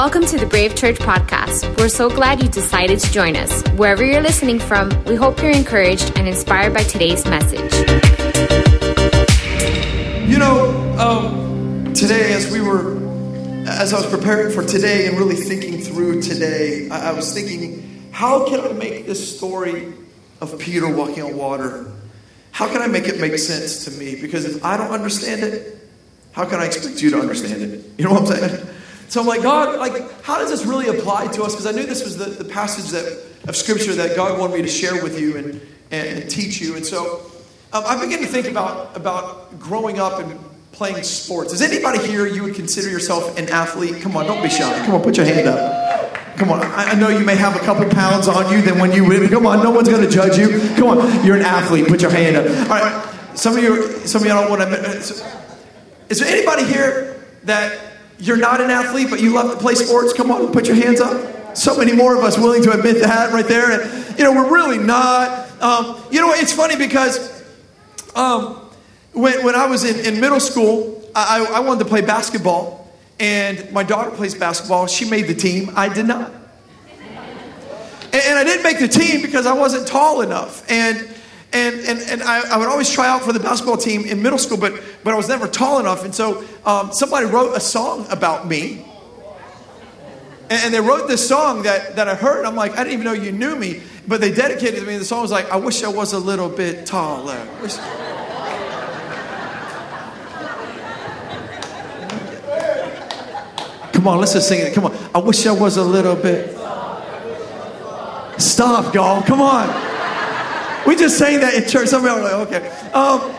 Welcome to the Brave Church podcast. We're so glad you decided to join us. Wherever you're listening from, we hope you're encouraged and inspired by today's message. You know, um, today as we were, as I was preparing for today and really thinking through today, I, I was thinking, how can I make this story of Peter walking on water? How can I make it make sense to me? Because if I don't understand it, how can I expect you to understand it? You know what I'm saying? So I'm like, God, like, how does this really apply to us? Because I knew this was the, the passage that, of Scripture that God wanted me to share with you and, and, and teach you. And so um, I began to think about, about growing up and playing sports. Is anybody here you would consider yourself an athlete? Come on, don't be shy. Come on, put your hand up. Come on, I, know you may have a couple pounds on you than when you. Come on, no one's going to judge you. Come on, you're an athlete. Put your hand up. All right, some of you, some of you don't want to. Is there anybody here that you're not an athlete, but you love to play sports? Come on, put your hands up. So many more of us willing to admit that right there. And, you know, we're really not. Um, you know, it's funny because um, when, when I was in, in middle school, I, I wanted to play basketball. And my daughter plays basketball. She made the team. I did not. And, and I didn't make the team because I wasn't tall enough. And and, and, and I, I, would always try out for the basketball team in middle school, but, but I was never tall enough. And so um, somebody wrote a song about me. And, and, they wrote this song that, that I heard. I'm like, I didn't even know you knew me. But they dedicated to me. The song was like, I wish I was a little bit taller. Come on, let's just sing it. Come on. I wish I was a little bit. Stop, y'all. Come on. We just sang that in church. Some of y'all are like, okay. Um,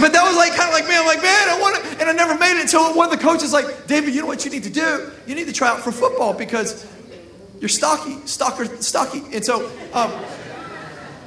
but that was like kind of like me. I'm like, man, I want to, and I never made it until one of the coaches like, David, you know what you need to do? You need to try out for football because you're stocky, stalker, stocky. And so um,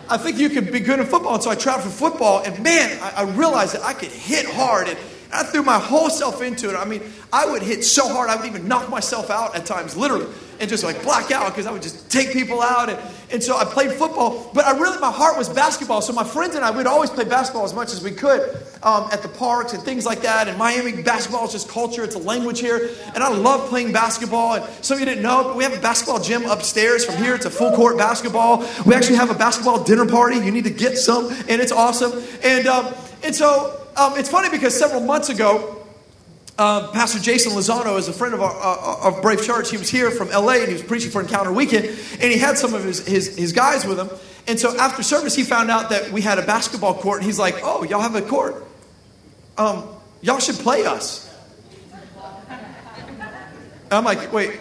I think you could be good in football. And so I tried for football, and man, I, I realized that I could hit hard. And I threw my whole self into it. I mean, I would hit so hard, I would even knock myself out at times, literally, and just like black out because I would just take people out. And, and so I played football, but I really, my heart was basketball. So my friends and I, we'd always play basketball as much as we could um, at the parks and things like that. And Miami basketball is just culture, it's a language here. And I love playing basketball. And some of you didn't know, but we have a basketball gym upstairs from here. It's a full court basketball. We actually have a basketball dinner party. You need to get some, and it's awesome. And, um, and so um, it's funny because several months ago, uh, Pastor Jason Lozano is a friend of, our, uh, of Brave Church. He was here from LA and he was preaching for Encounter Weekend, and he had some of his, his, his guys with him. And so after service, he found out that we had a basketball court, and he's like, "Oh, y'all have a court? Um, y'all should play us." And I'm like, "Wait,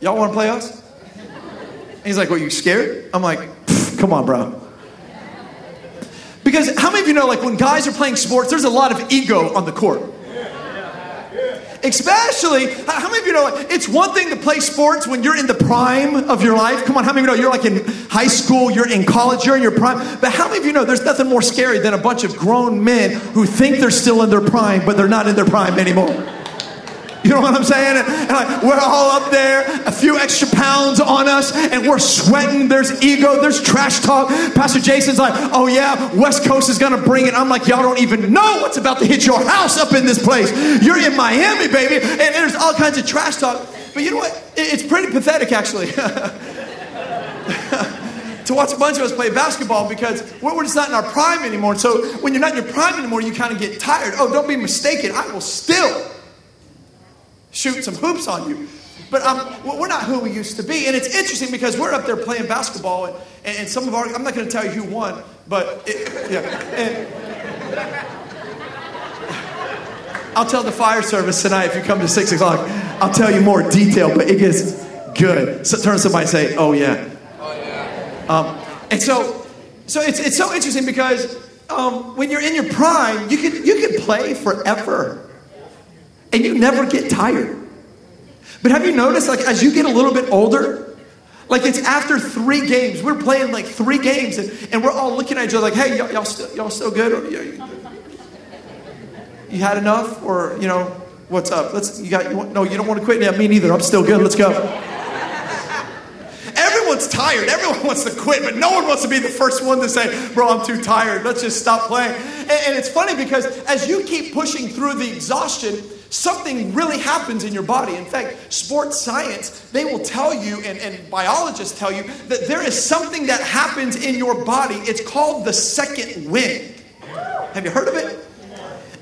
y'all want to play us?" And he's like, "What? You scared?" I'm like, "Come on, bro." Because how many of you know, like when guys are playing sports, there's a lot of ego on the court. Especially, how many of you know it's one thing to play sports when you're in the prime of your life? Come on, how many of you know you're like in high school, you're in college, you're in your prime? But how many of you know there's nothing more scary than a bunch of grown men who think they're still in their prime, but they're not in their prime anymore? You know what I'm saying? And like, we're all up there, a few extra pounds on us, and we're sweating. There's ego, there's trash talk. Pastor Jason's like, oh yeah, West Coast is gonna bring it. I'm like, y'all don't even know what's about to hit your house up in this place. You're in Miami, baby, and there's all kinds of trash talk. But you know what? It's pretty pathetic, actually. to watch a bunch of us play basketball because we're just not in our prime anymore. So when you're not in your prime anymore, you kind of get tired. Oh, don't be mistaken. I will still shoot some hoops on you. But um, we're not who we used to be. And it's interesting because we're up there playing basketball, and, and some of our, I'm not going to tell you who won, but it, yeah. And I'll tell the fire service tonight if you come to 6 o'clock. I'll tell you more detail, but it gets good. So turn to somebody and say, oh, yeah. Oh, yeah. Um, and so, so it's, it's so interesting because um, when you're in your prime, you can, you can play forever and you never get tired. But have you noticed, like, as you get a little bit older, like it's after three games, we're playing like three games, and, and we're all looking at each other like, hey, y'all, y'all, still, y'all still good? Or, you, you had enough? Or, you know, what's up? Let's, you got, you want, no, you don't want to quit? Yeah, me neither. I'm still good. Let's go. Everyone's tired. Everyone wants to quit, but no one wants to be the first one to say, bro, I'm too tired. Let's just stop playing. And, and it's funny because as you keep pushing through the exhaustion, something really happens in your body. In fact, sports science, they will tell you, and, and biologists tell you, that there is something that happens in your body. It's called the second wind. Have you heard of it?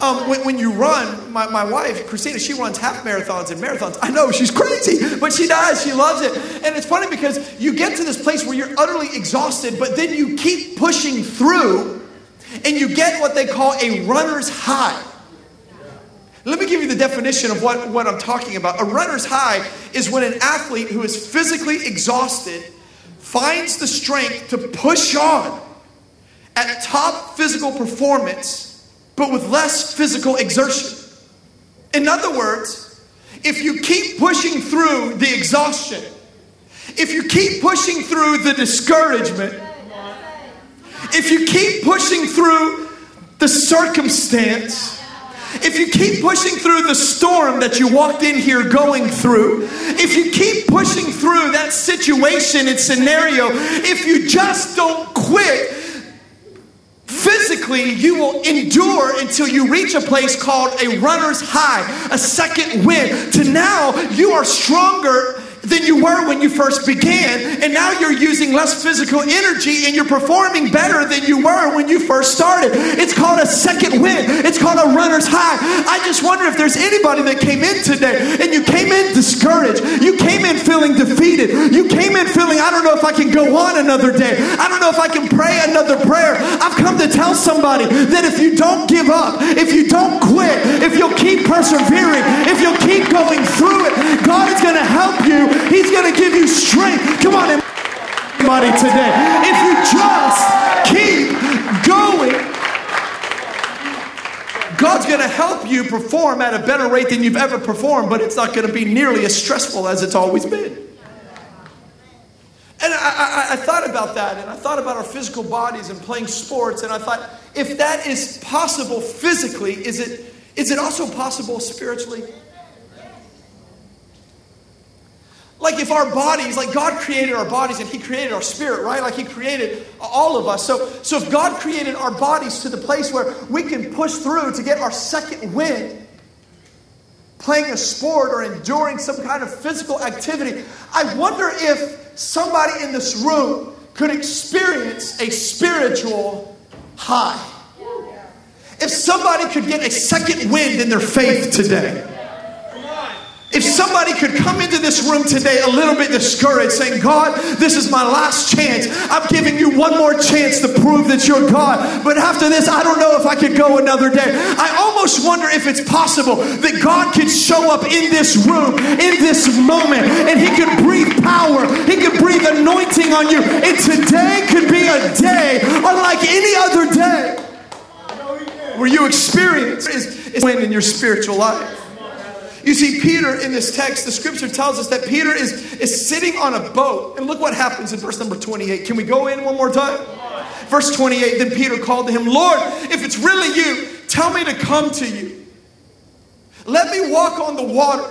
Um, when, when, you run, my, my wife, Christina, she runs half marathons and marathons. I know she's crazy, but she does. She loves it. And it's funny because you get to this place where you're utterly exhausted, but then you keep pushing through and you get what they call a runner's high. Let me give you the definition of what, what I'm talking about. A runner's high is when an athlete who is physically exhausted finds the strength to push on at top physical performance but with less physical exertion. In other words, if you keep pushing through the exhaustion, if you keep pushing through the discouragement, if you keep pushing through the circumstance, if you keep pushing through the storm that you walked in here going through, if you keep pushing through that situation and scenario, if you just don't quit, Physically, you will endure until you reach a place called a runner's high, a second wind. To now, you are stronger than you were when you first began, and now you're using less physical energy and you're performing better than you were when you first started. It's called a second win, it's called a runner's high. I just wonder if there's anybody that came in today and you came in discouraged, you came in feeling defeated, you came in feeling, I don't know if I can go on another day, I don't know if I can pray another prayer. I've come to tell somebody that if you don't give up, if you don't quit, if you'll keep persevering, if you'll keep going through it, God is going to help you He's going to give you strength. Come on, everybody, today. If you just keep going, God's going to help you perform at a better rate than you've ever performed, but it's not going to be nearly as stressful as it's always been. And I, I, I, thought about that, and I thought about our physical bodies and playing sports, and I thought, if that is possible physically, is it, is it also possible spiritually? Like if our bodies, like God created our bodies and He created our spirit, right? Like He created all of us. So, so if God created our bodies to the place where we can push through to get our second wind, playing a sport or enduring some kind of physical activity, I wonder if somebody in this room could experience a spiritual high. If somebody could get a second wind in their faith today. If somebody could come into this room today a little bit discouraged, saying, God, this is my last chance. I'm giving you one more chance to prove that you're God. But after this, I don't know if I could go another day. I almost wonder if it's possible that God could show up in this room, in this moment, and He could breathe power, He could breathe anointing on you. And today could be a day unlike any other day where you experience is, is in your spiritual life. You see, Peter in this text, the scripture tells us that Peter is, is sitting on a boat. And look what happens in verse number 28. Can we go in one more time? Verse 28 Then Peter called to him, Lord, if it's really you, tell me to come to you. Let me walk on the water.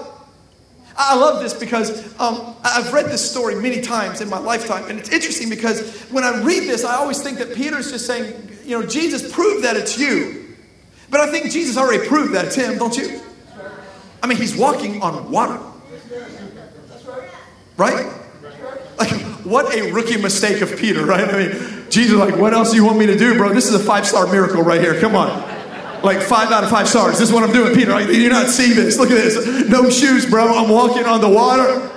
I love this because um, I've read this story many times in my lifetime. And it's interesting because when I read this, I always think that Peter's just saying, you know, Jesus, prove that it's you. But I think Jesus already proved that it's him, don't you? I mean, he's walking on water. Right? Like, what a rookie mistake of Peter, right? I mean, Jesus, like, what else do you want me to do, bro? This is a five star miracle right here. Come on. Like, five out of five stars. This is what I'm doing, Peter. Like, you not see this? Look at this. No shoes, bro. I'm walking on the water.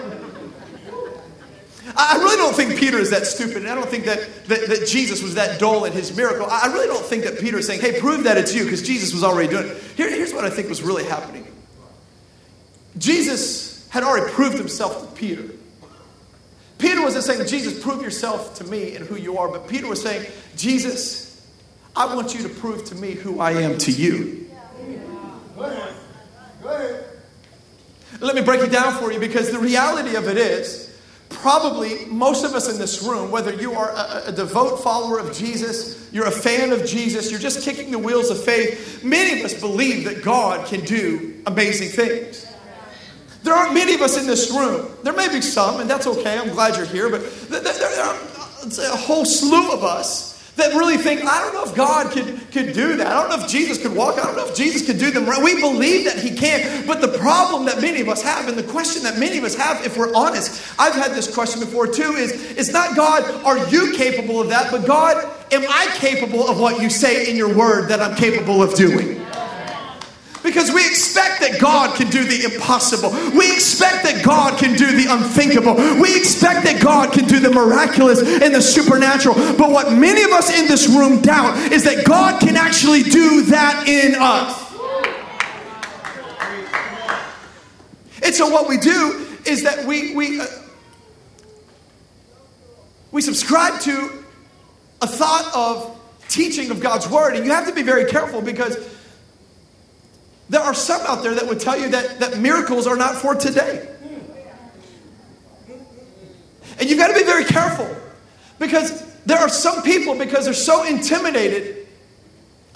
I really don't think Peter is that stupid, and I don't think that, that, that Jesus was that dull in his miracle. I really don't think that Peter is saying, hey, prove that it's you, because Jesus was already doing it. Here, here's what I think was really happening Jesus had already proved himself to Peter. Peter wasn't saying, Jesus, prove yourself to me and who you are, but Peter was saying, Jesus, I want you to prove to me who I am to you. Go ahead. Let me break it down for you because the reality of it is, probably most of us in this room, whether you are a, a, devout follower of Jesus, you're a fan of Jesus, you're just kicking the wheels of faith, many of us believe that God can do amazing things. There aren't many of us in this room. There may be some, and that's okay. I'm glad you're here. But there, are a whole slew of us that really think, I don't know if God could, could do that. I don't know if Jesus could walk. I don't know if Jesus could do them. We believe that he can. But the problem that many of us have, and the question that many of us have, if we're honest, I've had this question before too, is it's not God, are you capable of that? But God, am I capable of what you say in your word that I'm capable of doing? Because we expect that God can do the impossible. We expect that God can do the unthinkable. We expect that God can do the miraculous and the supernatural. But what many of us in this room doubt is that God can actually do that in us. And so what we do is that we we uh, we subscribe to a thought of teaching of God's word, and you have to be very careful because there are some out there that would tell you that, that miracles are not for today. And you've got to be very careful because there are some people, because they're so intimidated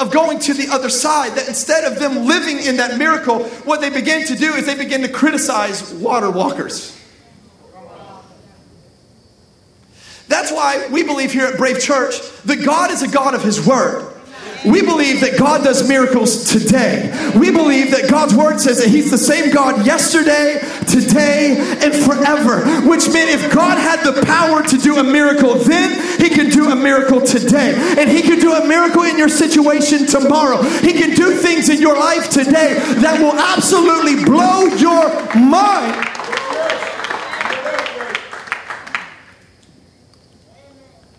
of going to the other side, that instead of them living in that miracle, what they begin to do is they begin to criticize water walkers. That's why we believe here at Brave Church that God is a God of His Word. We believe that God does miracles today. We believe that God's word says that He's the same God yesterday, today, and forever. Which meant if God had the power to do a miracle then, He can do a miracle today. And He can do a miracle in your situation tomorrow. He can do things in your life today that will absolutely blow your mind.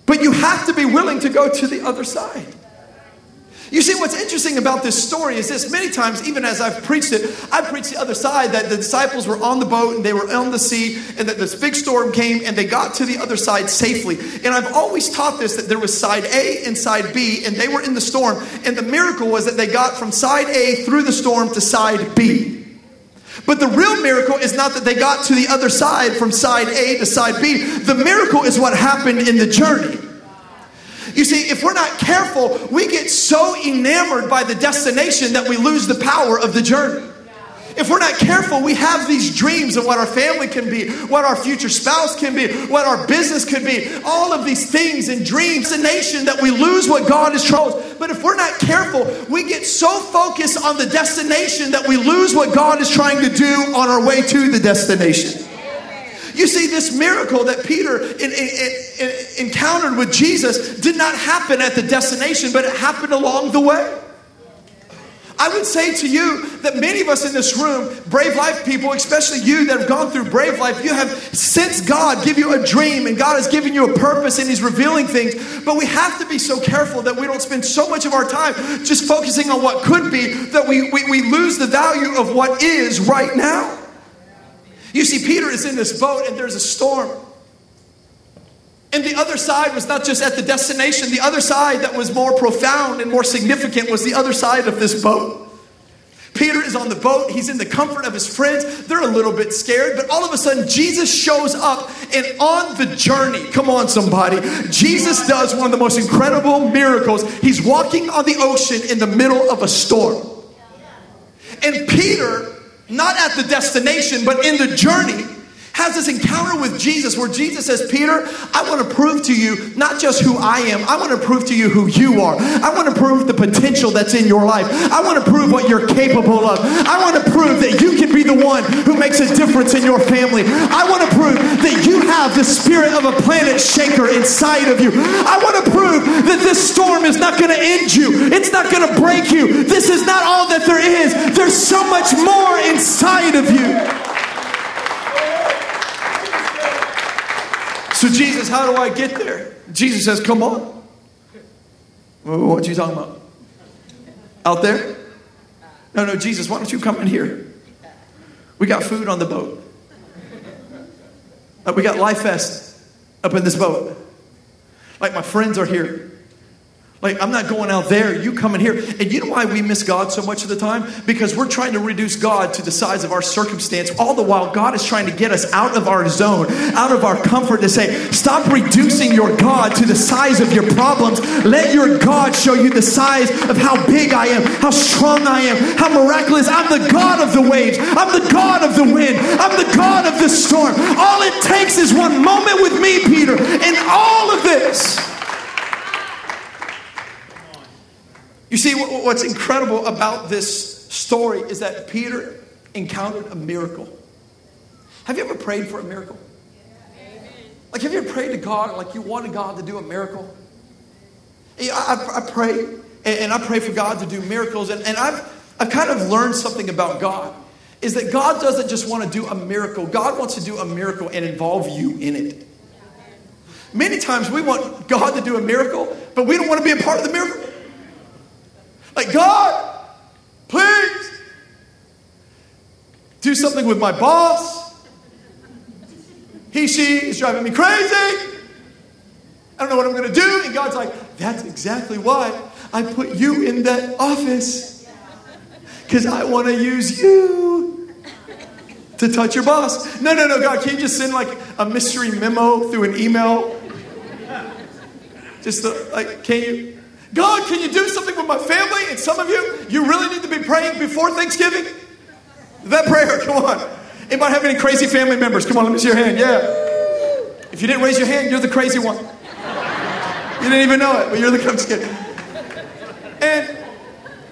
But you have to be willing to go to the other side. You see, what's interesting about this story is this many times, even as I've preached it, I've preached the other side that the disciples were on the boat and they were on the sea, and that this big storm came and they got to the other side safely. And I've always taught this that there was side A and side B, and they were in the storm. And the miracle was that they got from side A through the storm to side B. But the real miracle is not that they got to the other side from side A to side B. The miracle is what happened in the journey. You see, if we're not careful, we get so enamored by the destination that we lose the power of the journey. If we're not careful, we have these dreams of what our family can be, what our future spouse can be, what our business could be, all of these things and dreams, a nation that we lose what God has chose. But if we're not careful, we get so focused on the destination that we lose what God is trying to do on our way to the destination. You see, this miracle that Peter in, in, in, encountered with Jesus did not happen at the destination, but it happened along the way. I would say to you that many of us in this room, Brave Life people, especially you that have gone through Brave Life, you have sensed God give you a dream and God has given you a purpose and He's revealing things. But we have to be so careful that we don't spend so much of our time just focusing on what could be that we, we, we lose the value of what is right now. You see, Peter is in this boat and there's a storm. And the other side was not just at the destination, the other side that was more profound and more significant was the other side of this boat. Peter is on the boat. He's in the comfort of his friends. They're a little bit scared, but all of a sudden, Jesus shows up. And on the journey, come on, somebody, Jesus does one of the most incredible miracles. He's walking on the ocean in the middle of a storm. And Peter not at the destination, but in the journey, has this encounter with Jesus where Jesus says, Peter, I want to prove to you not just who I am, I want to prove to you who you are. I want to prove the potential that's in your life. I want to prove what you're capable of. I want to prove that you can be the one who makes a difference in your family. I want to prove that you have the spirit of a planet shaker inside of you. I want to prove that this storm is not going to end you, it's not going to break you. This is not all that there is, there's so much more inside of you. So, Jesus, how do I get there? Jesus says, Come on. What are you talking about? Out there? No, no, Jesus, why don't you come in here? We got food on the boat. Uh, we got Life Vest up in this boat. Like my friends are here. Like, I'm not going out there, you coming here. And you know why we miss God so much of the time? Because we're trying to reduce God to the size of our circumstance. All the while, God is trying to get us out of our zone, out of our comfort to say, stop reducing your God to the size of your problems. Let your God show you the size of how big I am, how strong I am, how miraculous. I'm the God of the waves, I'm the God of the wind, I'm the God of the storm. All it takes is one moment with me, Peter, and all of this You see, what's incredible about this story is that Peter encountered a miracle. Have you ever prayed for a miracle? Like, have you ever prayed to God, like you wanted God to do a miracle? I, I, I pray, and I pray for God to do miracles, and, and I've, I've kind of learned something about God is that God doesn't just want to do a miracle, God wants to do a miracle and involve you in it. Many times we want God to do a miracle, but we don't want to be a part of the miracle. Like, God, please do something with my boss. He, she is driving me crazy. I don't know what I'm going to do. And God's like, that's exactly why I put you in that office. Because I want to use you to touch your boss. No, no, no, God, can you just send like a mystery memo through an email? Just the, like, can you? God, can you do something with my family? And some of you, you really need to be praying before Thanksgiving. That prayer, come on. Anybody have any crazy family members? Come on, let me see your hand. Yeah. If you didn't raise your hand, you're the crazy one. You didn't even know it, but you're the I'm. And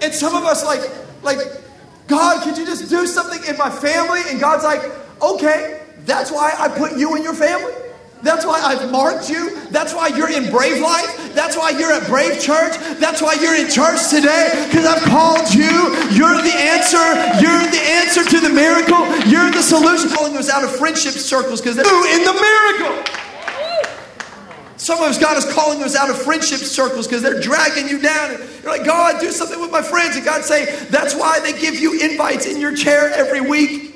and some of us like like God, could you just do something in my family? And God's like, okay, that's why I put you in your family. That's why I've marked you. That's why you're in Brave Life. That's why you're at Brave Church. That's why you're in church today because I've called you. You're the answer. You're the answer to the miracle. You're the solution. Calling us out of friendship circles because they're in the miracle. Some of us, God is calling us out of friendship circles because they're dragging you down. And you're like, God, do something with my friends. And God say, that's why they give you invites in your chair every week.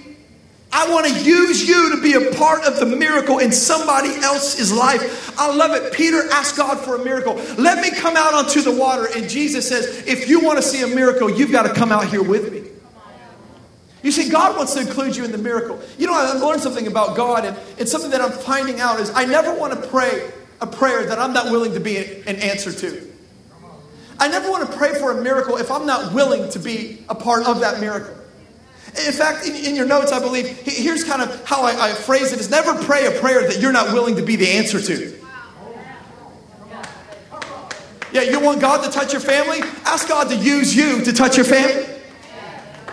I want to use you to be a part of the miracle in somebody else's life. I love it. Peter asked God for a miracle. Let me come out onto the water. And Jesus says, if you want to see a miracle, you've got to come out here with me. You see, God wants to include you in the miracle. You know, I've learned something about God, and it's something that I'm finding out is I never want to pray a prayer that I'm not willing to be an answer to. I never want to pray for a miracle if I'm not willing to be a part of that miracle. In fact, in, in your notes, I believe, here's kind of how I, I phrase it is never pray a prayer that you're not willing to be the answer to. Yeah, you want God to touch your family? Ask God to use you to touch your family.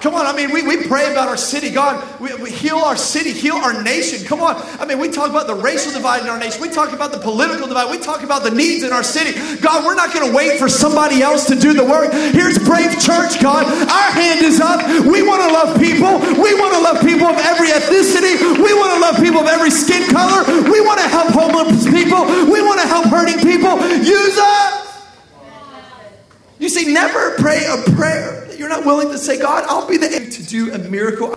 Come on, I mean, we, we pray about our city. God, we, we, heal our city, heal our nation. Come on. I mean, we talk about the racial divide in our nation. We talk about the political divide. We talk about the needs in our city. God, we're not going to wait for somebody else to do the work. Here's Brave Church, God. Our hand is up. We want to love people. We want to love people of every ethnicity. We want to love people of every skin color. We want to help homeless people. We want to help hurting people. Use us. You see, never pray a prayer you're not willing to say, God, I'll be the to do a miracle.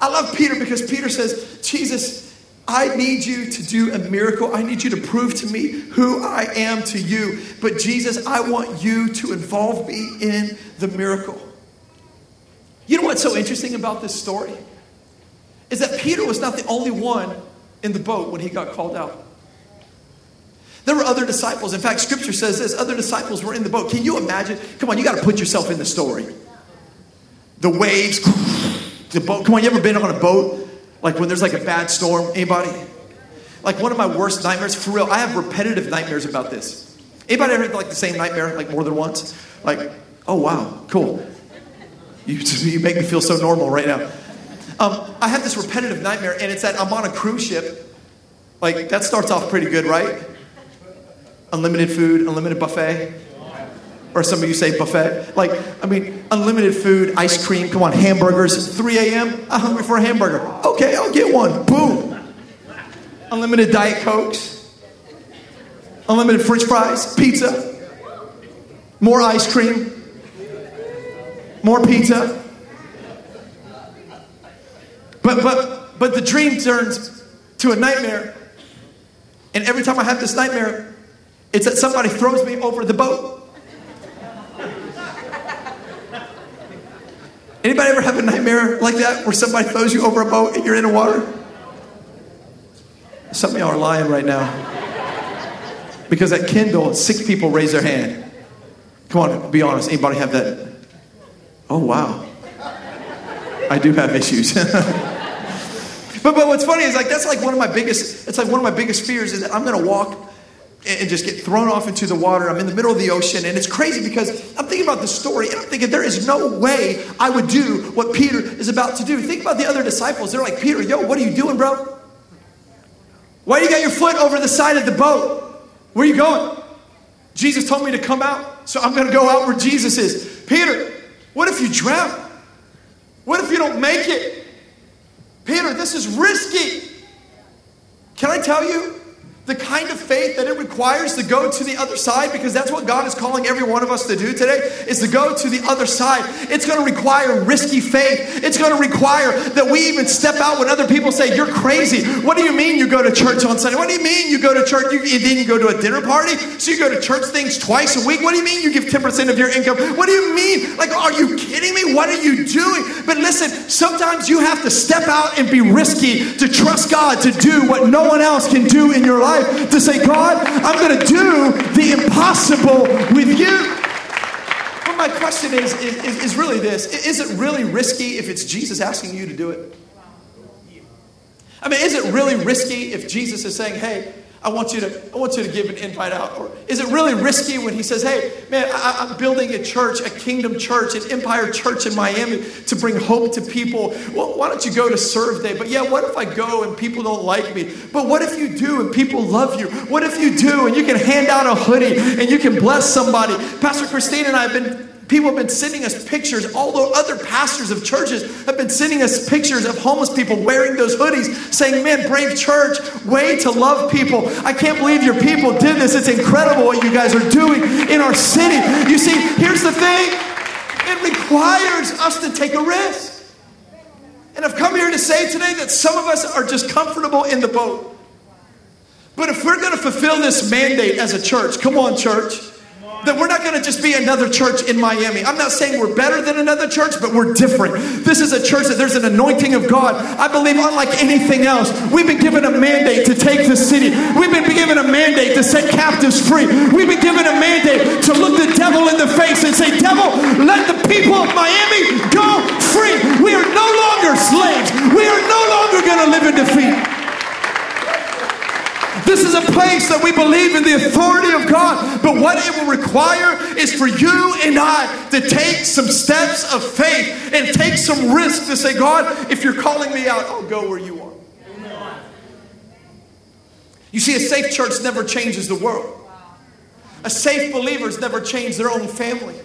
I love Peter because Peter says, Jesus, I need you to do a miracle. I need you to prove to me who I am to you. But Jesus, I want you to involve me in the miracle. You know what's so interesting about this story? Is that Peter was not the only one in the boat when he got called out. There were other disciples. In fact, scripture says this other disciples were in the boat. Can you imagine? Come on, you got to put yourself in the story. The waves, the boat. Come on, you ever been on a boat? Like when there's like a bad storm? Anybody? Like one of my worst nightmares, for real, I have repetitive nightmares about this. Anybody ever had like the same nightmare like more than once? Like, oh wow, cool. You, you make me feel so normal right now. Um, I have this repetitive nightmare, and it's that I'm on a cruise ship. Like, that starts off pretty good, right? Unlimited food, unlimited buffet. Or some of you say buffet. Like, I mean, unlimited food, ice cream, come on, hamburgers. 3 a.m., I'm hungry for a hamburger. Okay, I'll get one. Boom. Unlimited Diet Cokes, unlimited French fries, pizza, more ice cream, more pizza. But, but, but the dream turns to a nightmare. And every time I have this nightmare, it's that somebody throws me over the boat. Anybody ever have a nightmare like that where somebody throws you over a boat and you're in the water? Some of y'all are lying right now. Because at Kindle, six people raise their hand. Come on, be honest. Anybody have that? Oh, wow. I do have issues. but, but what's funny is like that's like one of my biggest, it's like one of my biggest fears is that I'm gonna walk and just get thrown off into the water. I'm in the middle of the ocean, and it's crazy because I'm thinking about the story, and I'm thinking there is no way I would do what Peter is about to do. Think about the other disciples. They're like, Peter, yo, what are you doing, bro? Why do you got your foot over the side of the boat? Where are you going? Jesus told me to come out, so I'm going to go out where Jesus is. Peter, what if you drown? What if you don't make it? Peter, this is risky. Can I tell you? The kind of faith that it requires to go to the other side because that's what God is calling every one of us to do today is to go to the other side. It's going to require risky faith. It's going to require that we even step out when other people say you're crazy. What do you mean you go to church on Sunday? What do you mean you go to church you, and then you go to a dinner party? So you go to church things twice a week? What do you mean you give 10% of your income? What do you mean? Like are you kidding me? What are you doing? But listen, sometimes you have to step out and be risky to trust God to do what no one else can do in your life life to say, God, I'm going to do the impossible with you. But my question is, is, is really this Is it really risky if it's Jesus asking you to do it? I mean, is it really risky if Jesus is saying, hey, I want you to, I want you to give an invite out? Or is it really risky when he says, hey, man, I, am building a church, a kingdom church, an empire church in Miami to bring hope to people? Well, why don't you go to Serve Day? But yeah, what if I go and people don't like me? But what if you do and people love you? What if you do and you can hand out a hoodie and you can bless somebody? Pastor Christine and I have been People have been sending us pictures, although other pastors of churches have been sending us pictures of homeless people wearing those hoodies, saying, Man, Brave Church, way to love people. I can't believe your people did this. It's incredible what you guys are doing in our city. You see, here's the thing it requires us to take a risk. And I've come here to say today that some of us are just comfortable in the boat. But if we're going to fulfill this mandate as a church, come on, church that we're not going to just be another church in Miami. I'm not saying we're better than another church, but we're different. This is a church that there's an anointing of God. I believe, unlike anything else, we've been given a mandate to take the city. We've been given a mandate to set captives free. We've been given a mandate to look the devil in the face and say, Devil, let the people of Miami go free. We are no longer slaves. We are no longer going to live in defeat. This is a place that we believe in the authority of God. But what it will require is for you and I to take some steps of faith and take some risk to say, God, if you're calling me out, I'll go where you are. You see, a safe church never changes the world. A safe believers never change their own family.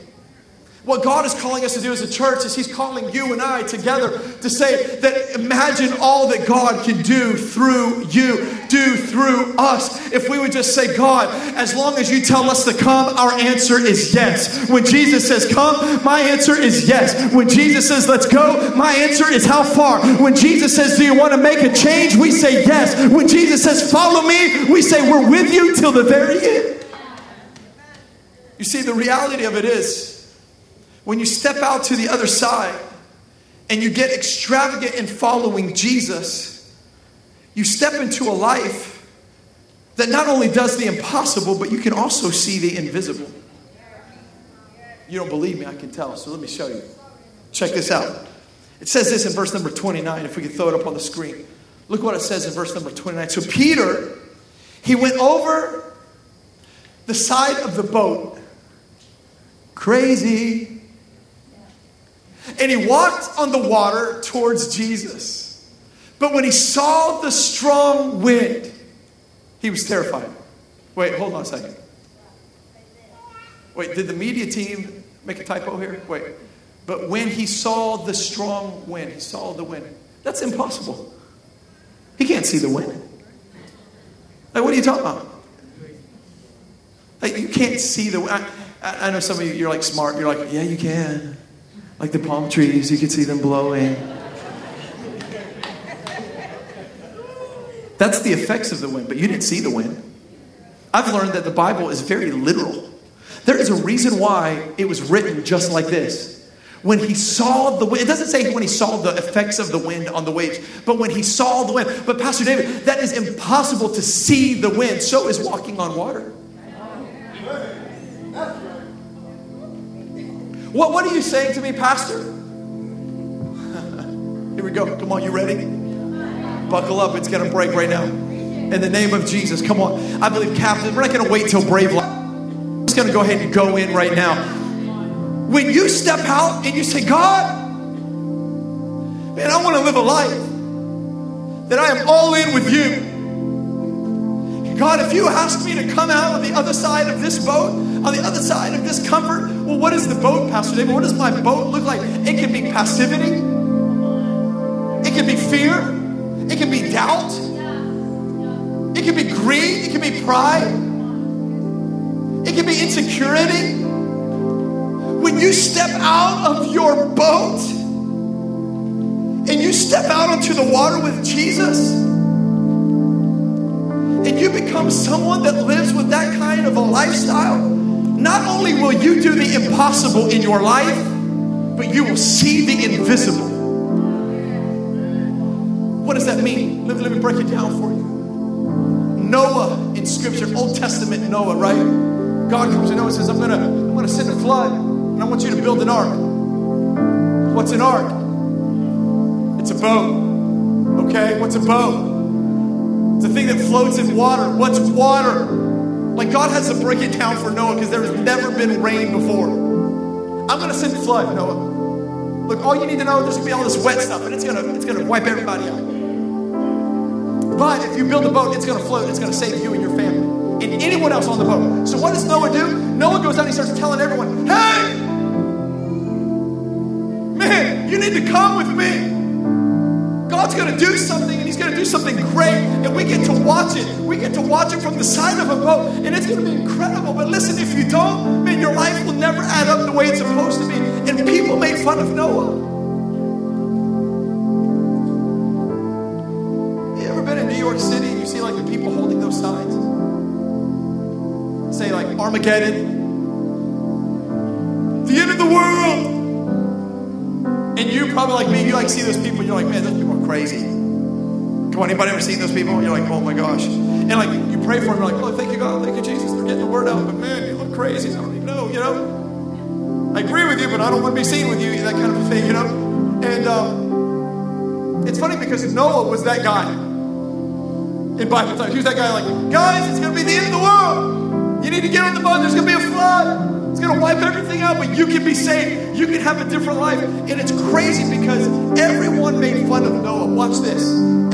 What God is calling us to do as a church is He's calling you and I together to say that imagine all that God can do through you, do through us. If we would just say, God, as long as you tell us to come, our answer is yes. When Jesus says, come, my answer is yes. When Jesus says, let's go, my answer is how far. When Jesus says, do you want to make a change? We say yes. When Jesus says, follow me, we say, we're with you till the very end. You see, the reality of it is, when you step out to the other side and you get extravagant in following Jesus, you step into a life that not only does the impossible, but you can also see the invisible. You don't believe me, I can tell, so let me show you. Check this out. It says this in verse number 29, if we could throw it up on the screen. Look what it says in verse number 29. So Peter, he went over the side of the boat. Crazy. And he walked on the water towards Jesus. But when he saw the strong wind, he was terrified. Wait, hold on a second. Wait, did the media team make a typo here? Wait. But when he saw the strong wind, he saw the wind. That's impossible. He can't see the wind. Like, what are you talking about? Like, you can't see the wind. I, I know some of you, you're like smart. You're like, yeah, you can. Like the palm trees, you could see them blowing. That's the effects of the wind, but you didn't see the wind. I've learned that the Bible is very literal. There is a reason why it was written just like this. When he saw the wind, it doesn't say when he saw the effects of the wind on the waves, but when he saw the wind. But, Pastor David, that is impossible to see the wind. So is walking on water. What, what are you saying to me, Pastor? Here we go. Come on, you ready? Buckle up. It's going to break right now. In the name of Jesus. Come on. I believe, Captain, we're not going to wait till brave life. I'm just going to go ahead and go in right now. When you step out and you say, God, man, I want to live a life that I am all in with you. God, if you ask me to come out on the other side of this boat, on the other side of this comfort, well, what is the boat, Pastor David? What does my boat look like? It can be passivity, it can be fear, it can be doubt, it can be greed, it can be pride, it can be insecurity. When you step out of your boat and you step out onto the water with Jesus, and you become someone that lives with that kind of a lifestyle, not only will you do the impossible in your life, but you will see the invisible. What does that mean? Let, let me break it down for you. Noah in Scripture, Old Testament Noah, right? God comes to Noah and says, I'm gonna, I'm gonna send a flood, and I want you to build an ark. What's an ark? It's a boat. Okay, what's a boat? It's a thing that floats in water. What's water? Like God has to break it down for Noah because there's never been rain before. I'm gonna send flood, Noah. Look, all you need to know, is there's gonna be all this wet stuff, and it's gonna it's gonna wipe everybody out. But if you build a boat, it's gonna float, it's gonna save you and your family. And anyone else on the boat. So what does Noah do? Noah goes out and he starts telling everyone, hey! Man, you need to come with me. God's going to do something and He's going to do something great. And we get to watch it. We get to watch it from the side of a boat. And it's going to be incredible. But listen, if you don't, man, your life will never add up the way it's supposed to be. And people made fun of Noah. You ever been in New York City and you see like the people holding those signs? Say like Armageddon. The end of the world. And you probably like me, you like see those people, you're like, man, those people crazy. Come on, anybody ever seen those people? You're like, oh my gosh. And like you pray for them, you're like, oh, thank you, God, thank you, Jesus, for getting the word out. But man, you look crazy. I don't even know, you know? I agree with you, but I don't want to be seen with you, that kind of a thing, you know? And um, it's funny because Noah was that guy in Bible times. He was that guy like, guys, it's going to be the end of the world. You need to get on the boat. There's going to be a flood. It's going to wipe everything out, but you can be saved. You can have a different life. And it's crazy because everyone made fun of Noah. Watch this.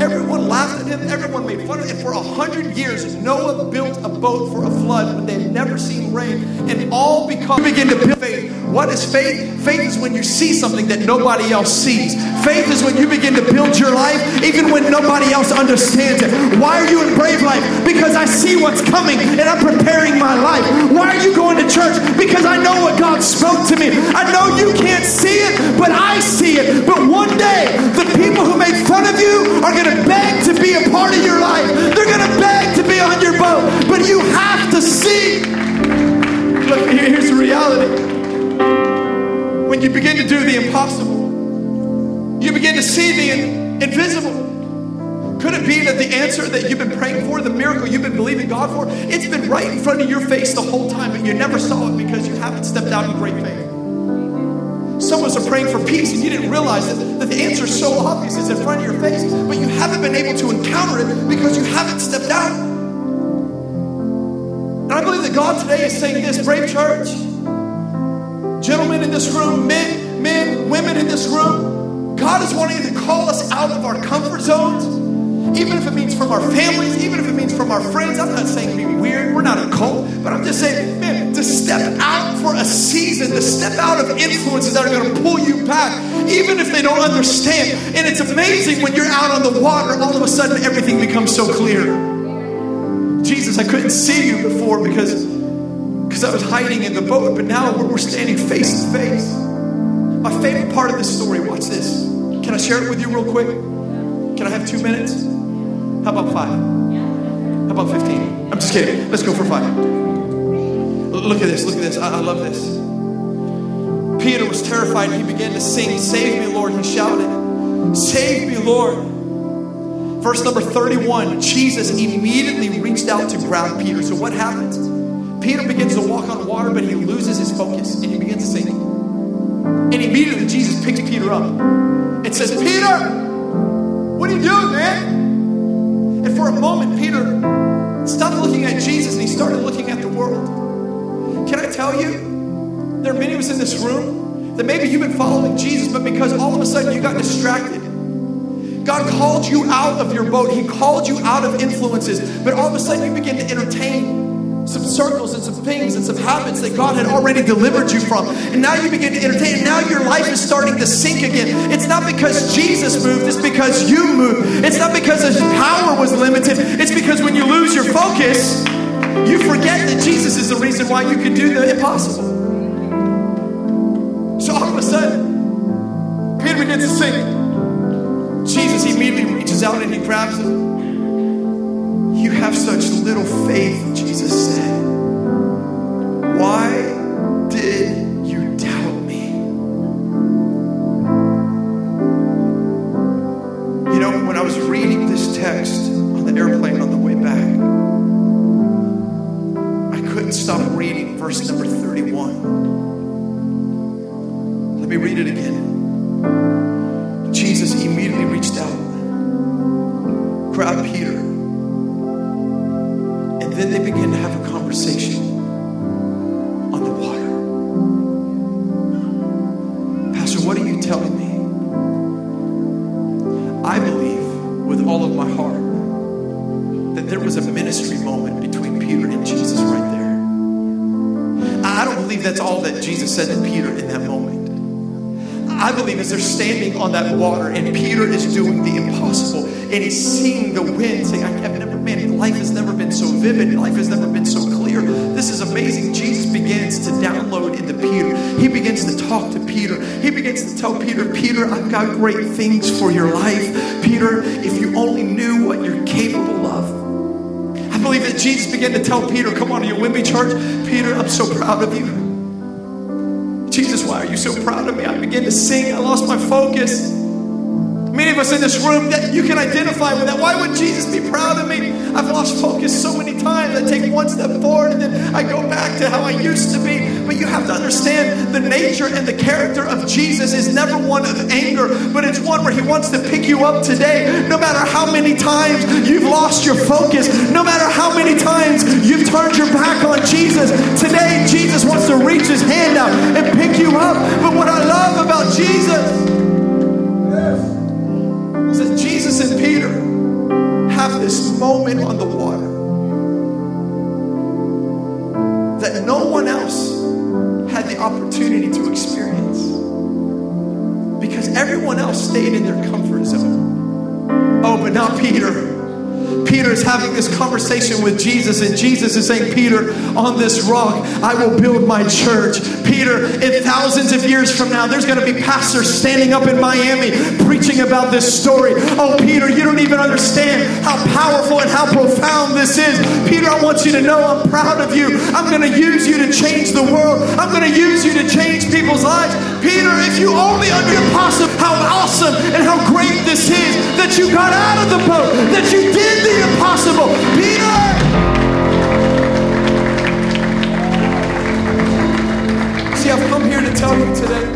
Everyone laughed at him. Everyone made fun of him. And for a hundred years, Noah built a boat for a flood when they'd never seen rain. And all because begin to build faith. What is faith? Faith is when you see something that nobody else sees. Faith is when you begin to build your life even when nobody else understands it. Why are you in Brave Life? Because I see what's coming and I'm preparing my life. Why are you going to church? Because I know what God spoke to me. I know you can't see it, but I see it. But one day, the people who make fun of you are going to beg to be a part of your life. They're going to beg to be on your boat, but you have to see. Look, here's the reality. When you begin to do the impossible, you begin to see the invisible. Could it be that the answer that you've been praying for, the miracle you've been believing God for, it's been right in front of your face the whole time, but you never saw it because you haven't stepped out in great faith? Some of us are praying for peace and you didn't realize that, that the answer is so obvious, it's in front of your face, but you haven't been able to encounter it because you haven't stepped out. And I believe that God today is saying this, Brave Church, gentlemen in this room, men, men, women in this room, God is wanting to call us out of our comfort zones, even if it means from our families, even if it means from our friends. I'm not saying be weird, we're not a cult, but I'm just saying, man, to step out for a season, to step out of influences that are going to pull you back, even if they don't understand. And it's amazing when you're out on the water, all of a sudden everything becomes so clear. Jesus, I couldn't see you before because because I was hiding in the boat, but now we're standing face to face. My favorite part of this story, watch this. Can I share it with you real quick? Can I have two minutes? How about five? How about 15? I'm just kidding. Let's go for five. Look at this, look at this. I, I love this. Peter was terrified he began to sing, Save me, Lord. He shouted, Save me, Lord. Verse number 31 Jesus immediately reached out to grab Peter. So what happens? Peter begins to walk on water, but he loses his focus and he begins to sink. And immediately Jesus picks Peter up and says, Peter, what are you doing, man? And for a moment, Peter stopped looking at Jesus and he started looking at the world. Can I tell you, there are many of us in this room that maybe you've been following Jesus, but because all of a sudden you got distracted. God called you out of your boat. He called you out of influences, but all of a sudden you begin to entertain some circles and some things and some habits that God had already delivered you from. And now you begin to entertain, and now your life is starting to sink again. It's not because Jesus moved, it's because you moved. It's not because his power was limited, it's because when you lose your focus, you forget that Jesus is the reason why you can do the impossible. So all of a sudden, Peter begins to sink. Jesus immediately reaches out and he grabs him. You have such little faith, Jesus said. Why did my heart that there was a ministry moment between Peter and Jesus right there. I don't believe that's all that Jesus said to Peter in that moment. I believe as they're standing on that water and Peter is doing the impossible and he's seeing the wind saying, I've never, man, life has never been so vivid. Life has never been so clear. This is amazing. Jesus begins to download into Peter. He begins to talk to Peter. He begins to tell Peter, Peter, I've got great things for your life. Peter, if you only knew what you're capable of. I believe that Jesus began to tell Peter, come on, are you with me, church? Peter, I'm so proud of you. Jesus, why are you so proud of me? I began to sing. I lost my focus. Many of us in this room that you can identify with that. Why would Jesus be proud of me? I've lost focus so many times. I take one step forward and then I go back to how I used to be. But you have to understand the nature and the character of Jesus is never one of anger, but it's one where he wants to pick you up today. No matter how many times you've lost your focus, no matter how many times you've turned your back on Jesus, today Jesus wants to reach his hand out and pick you up. But what I love not Peter. Peter is having this conversation with Jesus, and Jesus is saying, Peter, on this rock, I will build my church. Peter, in thousands of years from now, there's going to be pastors standing up in Miami preaching about this story. Oh, Peter, you don't even understand how powerful and how profound this is. Peter, I want you to know I'm proud of you. I'm going to use you to change the world, I'm going to use you to change people's lives. Peter, if you only understood how awesome and how great this is that you got out of the boat, that you did the impossible. Peter! Tell you today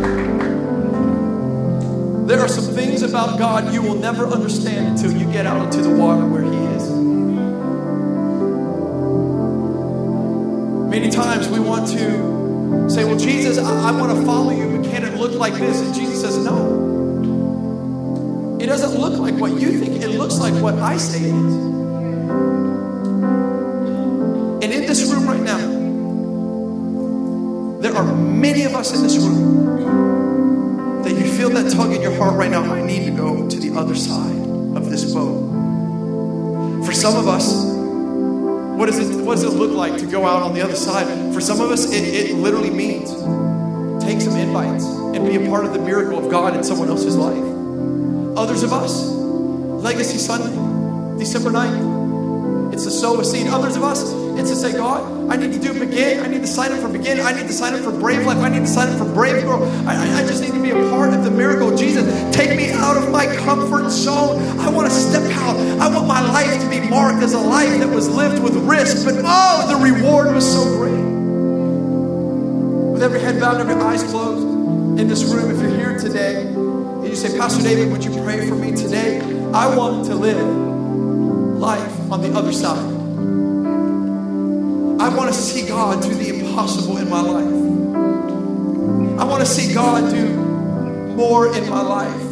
there are some things about God you will never understand until you get out into the water where He is. Many times we want to say, Well, Jesus, I, I want to follow you, but can it look like this? And Jesus says, No. It doesn't look like what you think, it looks like what I say it is. And in this room right now, many of us in this room that you feel that tug in your heart right now. I need to go to the other side of this boat. For some of us, what does it, what does it look like to go out on the other side? For some of us, it, it literally means take some invites and be a part of the miracle of God in someone else's life. Others of us, Legacy Sunday, December 9th. It's to sow a seed. Others of us, it's to say, God, I need to do Begin. I need to sign up for Begin. I need to sign up for Brave Life. I need to sign up for Brave Girl. I, I, just need to be a part of the miracle. Jesus, take me out of my comfort zone. I want to step out. I want my life to be marked as a life that was lived with risk. But oh, the reward was so great. With every head bowed and every eyes closed in this room, if you're here today and you say, Pastor David, would you pray for me today? I want to live life on the other side. I want to see God do the impossible in my life. I want to see God do more in my life.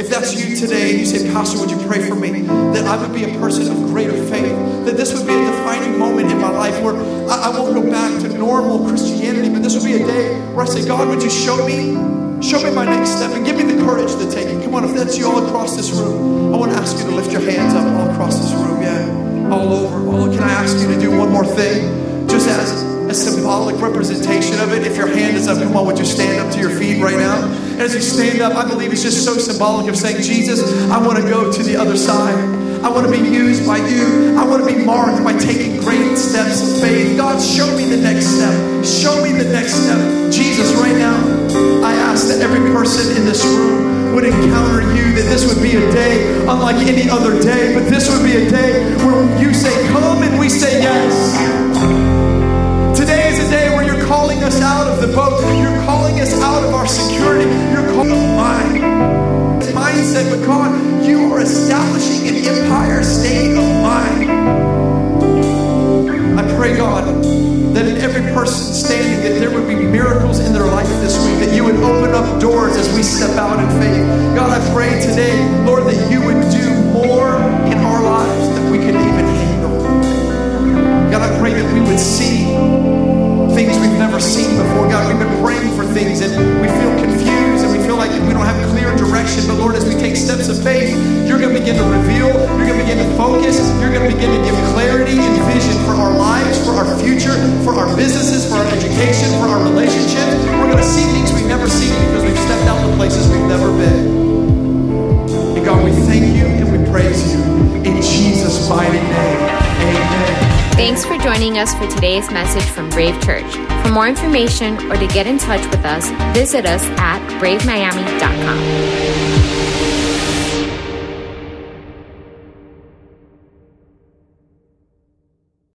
If that's you today and you say, Pastor, would you pray for me? That I would be a person of greater faith. That this would be a defining moment in my life where I, I won't go back to normal Christianity, but this would be a day where I say, God, would you show me? Show me my next step and give me the courage to take it. Come on, if that's you all across this room, I want to ask you to lift your hands up all across this room. Yeah, all over. Oh, can I ask you to do one more thing? Just as a symbolic representation of it. If your hand is up, come on, would you stand up to your feet right now? And as you stand up, I believe it's just so symbolic of saying, Jesus, I want to go to the other side. I want to be used by you. I want to be marked by taking great steps of faith. God, show me the next step. Show me the next step. Jesus, right now, I ask that every person in this room would encounter you, that this would be a day unlike any other day, but this would be a day where you say, Come, and we say yes. Today is a day where you're calling us out of the boat. You're calling us information or to get in touch with us, visit us at bravemiami.com.